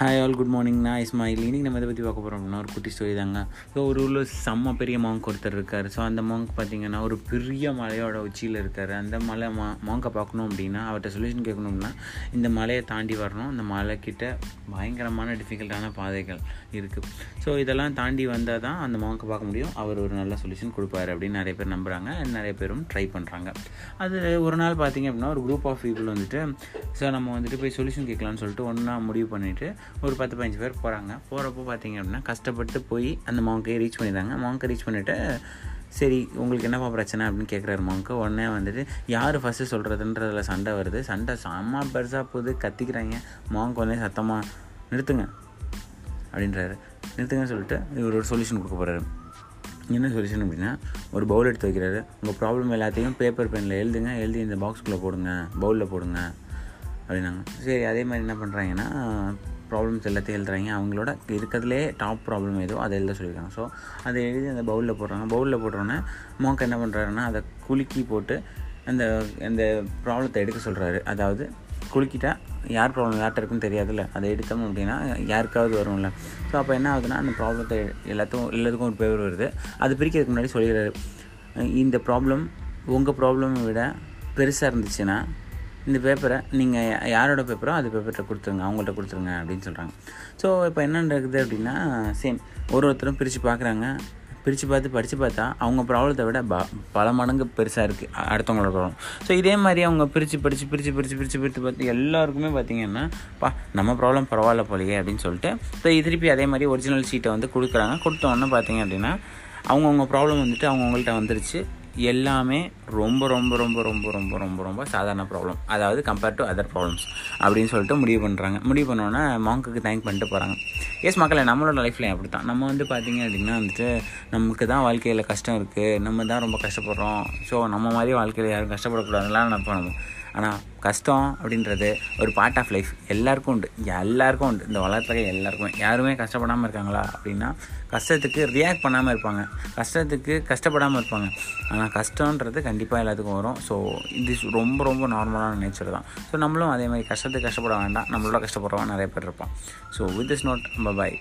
Hi all good morning நான் இஸ்மாயில். இன்னைக்கு நம்ம இதை பற்றி பார்க்க போகிறோம் அப்படின்னா ஒரு குட்டி ஸ்டோரி தாங்க. ஸோ ஒரு ஊரில் செம்ம பெரிய மாங்க் ஒருத்தர் இருக்கார். ஸோ அந்த மாங்க் பார்த்தீங்கன்னா ஒரு பெரிய மலையோட உச்சியில் இருக்கார். அந்த மலை மா மாங்கை பார்க்கணும் அப்படின்னா அவர்கிட்ட சொல்யூஷன் கேட்கணும்னா இந்த மலையை தாண்டி வரணும். இந்த மலைக்கிட்ட பயங்கரமான டிஃபிகல்ட்டான பாதைகள் இருக்குது ஸோ இதெல்லாம் தாண்டி வந்தால் தான் அந்த மாங்கை பார்க்க முடியும். அவர் ஒரு நல்ல சொல்யூஷன் கொடுப்பாரு அப்படின்னு நிறைய பேர் நம்புகிறாங்க நிறைய பேரும் ட்ரை பண்ணுறாங்க அது ஒரு நாள் பார்த்தீங்க அப்படின்னா ஒரு குரூப் ஆஃப் பீப்புள் வந்துட்டு ஸோ நம்ம வந்துட்டு போய் சொல்யூஷன் கேட்கலான்னு சொல்லிட்டு ஒன்றா முடிவு பண்ணிவிட்டு ஒரு பத்து பதினஞ்சு பேர் போகிறாங்க போகிறப்போ பார்த்தீங்க அப்படின்னா கஷ்டப்பட்டு போய் அந்த மாங்கை ரீச் பண்ணிடுறாங்க மாங்கை ரீச் பண்ணிவிட்டு சரி உங்களுக்கு என்னப்பா பிரச்சனை? அப்படின்னு கேட்குறாரு மாங்க்கு உடனே வந்துட்டு யார் ஃபஸ்ட்டு சொல்கிறதுன்றதில் சண்டை வருது. சண்டை செம்ம பெருசாக போகுது. கத்திக்கிறாங்க. மாங்க் உடனே சத்தமாக நிறுத்துங்க. அப்படின்றாரு. நிறுத்துங்கன்னு சொல்லிட்டு இவர் ஒரு சொல்யூஷன் கொடுக்க போகிறாரு என்ன சொல்யூஷன் அப்படின்னா ஒரு பவுல் எடுத்து வைக்கிறாரு. உங்கள் ப்ராப்ளம் எல்லாத்தையும் பேப்பர் பெனில் எழுதுங்க. எழுதி இந்த பாக்ஸ்குள்ளே போடுங்க. பவுலில் போடுங்க. அப்படின்னாங்க. சரி அதே மாதிரி என்ன பண்ணுறாங்கன்னா ப்ராப்ளம்ஸ் எல்லாத்தையும் எழுதுறாங்க. அவங்களோட இருக்கிறதுலே டாப் ப்ராப்ளம் ஏதோ அதை எழுத சொல்லியிருக்காங்க. ஸோ அதை எழுதி அந்த பவுலில் போடுறாங்க. பவுலில் போடுறோன்னே மோக்க என்ன பண்ணுறாருன்னா அதை குலுக்கி போட்டு அந்த அந்த ப்ராப்ளத்தை எடுக்க சொல்கிறாரு அதாவது குலுக்கிட்டால் யார் ப்ராப்ளம் யார்கிட்ட இருக்குன்னு தெரியாதுல்ல. அதை எடுத்தோம் அப்படின்னா யாருக்காவது வரும்ல. ஸோ அப்போ என்ன ஆகுதுன்னா அந்த ப்ராப்ளத்தை எல்லாத்துக்கும் எல்லாத்துக்கும் ஒரு பேர் வருது. அது பிரிக்கிறதுக்கு முன்னாடி சொல்லிடுறாரு. இந்த ப்ராப்ளம் உங்கள் ப்ராப்ளமை விட பெருசாக இருந்துச்சுன்னா இந்த பேப்பரை நீங்கள் யாரோட பேப்பரோ அது பேப்பர்கிட்ட கொடுத்துருங்க அவங்கள்ட்ட கொடுத்துருங்க அப்படின்னு சொல்கிறாங்க ஸோ இப்போ என்ன நடக்குது அப்படின்னா சேம் ஒரு ஒருத்தரும் பிரித்து பார்க்குறாங்க பிரித்து பார்த்து படித்து பார்த்தா அவங்க ப்ராப்ளத்தை விட ப பல மடங்கு பெருசாக இருக்குது அடுத்தவங்களோட ப்ராப்ளம் ஸோ இதே மாதிரி அவங்க பிரித்து படித்து பிரித்து பிரித்து பிரித்து பிரித்து பார்த்து எல்லாருக்குமே பார்த்திங்கன்னா பா நம்ம ப்ராப்ளம் பரவாயில்ல போலையே அப்படின்னு சொல்லிட்டு ஸோ திருப்பி அதே மாதிரி ஒரிஜினல் ஷீட்டை வந்து கொடுக்குறாங்க. கொடுத்தோன்னே பார்த்தீங்க அப்படின்னா அவங்கவுங்க ப்ராப்ளம் வந்துட்டு அவங்கவுங்கள்ட்ட வந்துருச்சு. எல்லாமே ரொம்ப ரொம்ப ரொம்ப ரொம்ப ரொம்ப ரொம்ப ரொம்ப சாதாரண ப்ராப்ளம் அதாவது கம்பேர்ட் டு அதர் ப்ராப்ளம்ஸ் அப்படின்னு சொல்லிட்டு முடிவு பண்ணுறாங்க முடிவு பண்ணோன்னே மாங்குக்கு தேங்க் பண்ணிட்டு போகிறாங்க எஸ் மக்களை நம்மளோட லைஃப்லையும் அப்படி தான் நம்ம வந்து பார்த்திங்க அப்படின்னா வந்துட்டு நமக்கு தான் வாழ்க்கையில் கஷ்டம் இருக்குது நம்ம தான் ரொம்ப கஷ்டப்படுறோம். ஸோ நம்ம மாதிரி வாழ்க்கையில் யாரும் கஷ்டப்படக்கூடாதுலாம் நினைப்போம் நம்ம. ஆனால் கஷ்டம் அப்படின்றது ஒரு பார்ட் ஆஃப் லைஃப் எல்லாருக்கும் உண்டு. எல்லாருக்கும் உண்டு. இந்த உலகத்துல எல்லாருக்குமே. யாருமே கஷ்டப்படாமல் இருக்காங்களா அப்படின்னா கஷ்டத்துக்கு ரியாக்ட் பண்ணாமல் இருப்பாங்க. கஷ்டத்துக்கு கஷ்டப்படாமல் இருப்பாங்க. ஆனால் கஷ்டன்றது கண்டிப்பாக எல்லாத்துக்கும் வரும். ஸோ இது ரொம்ப ரொம்ப நார்மலான நேச்சர் தான். ஸோ நம்மளும் அதே மாதிரி கஷ்டத்துக்கு கஷ்டப்பட வேண்டாம். நம்மளோட கஷ்டப்படுறவங்க நிறைய பேர் இருப்பான் so with is note bye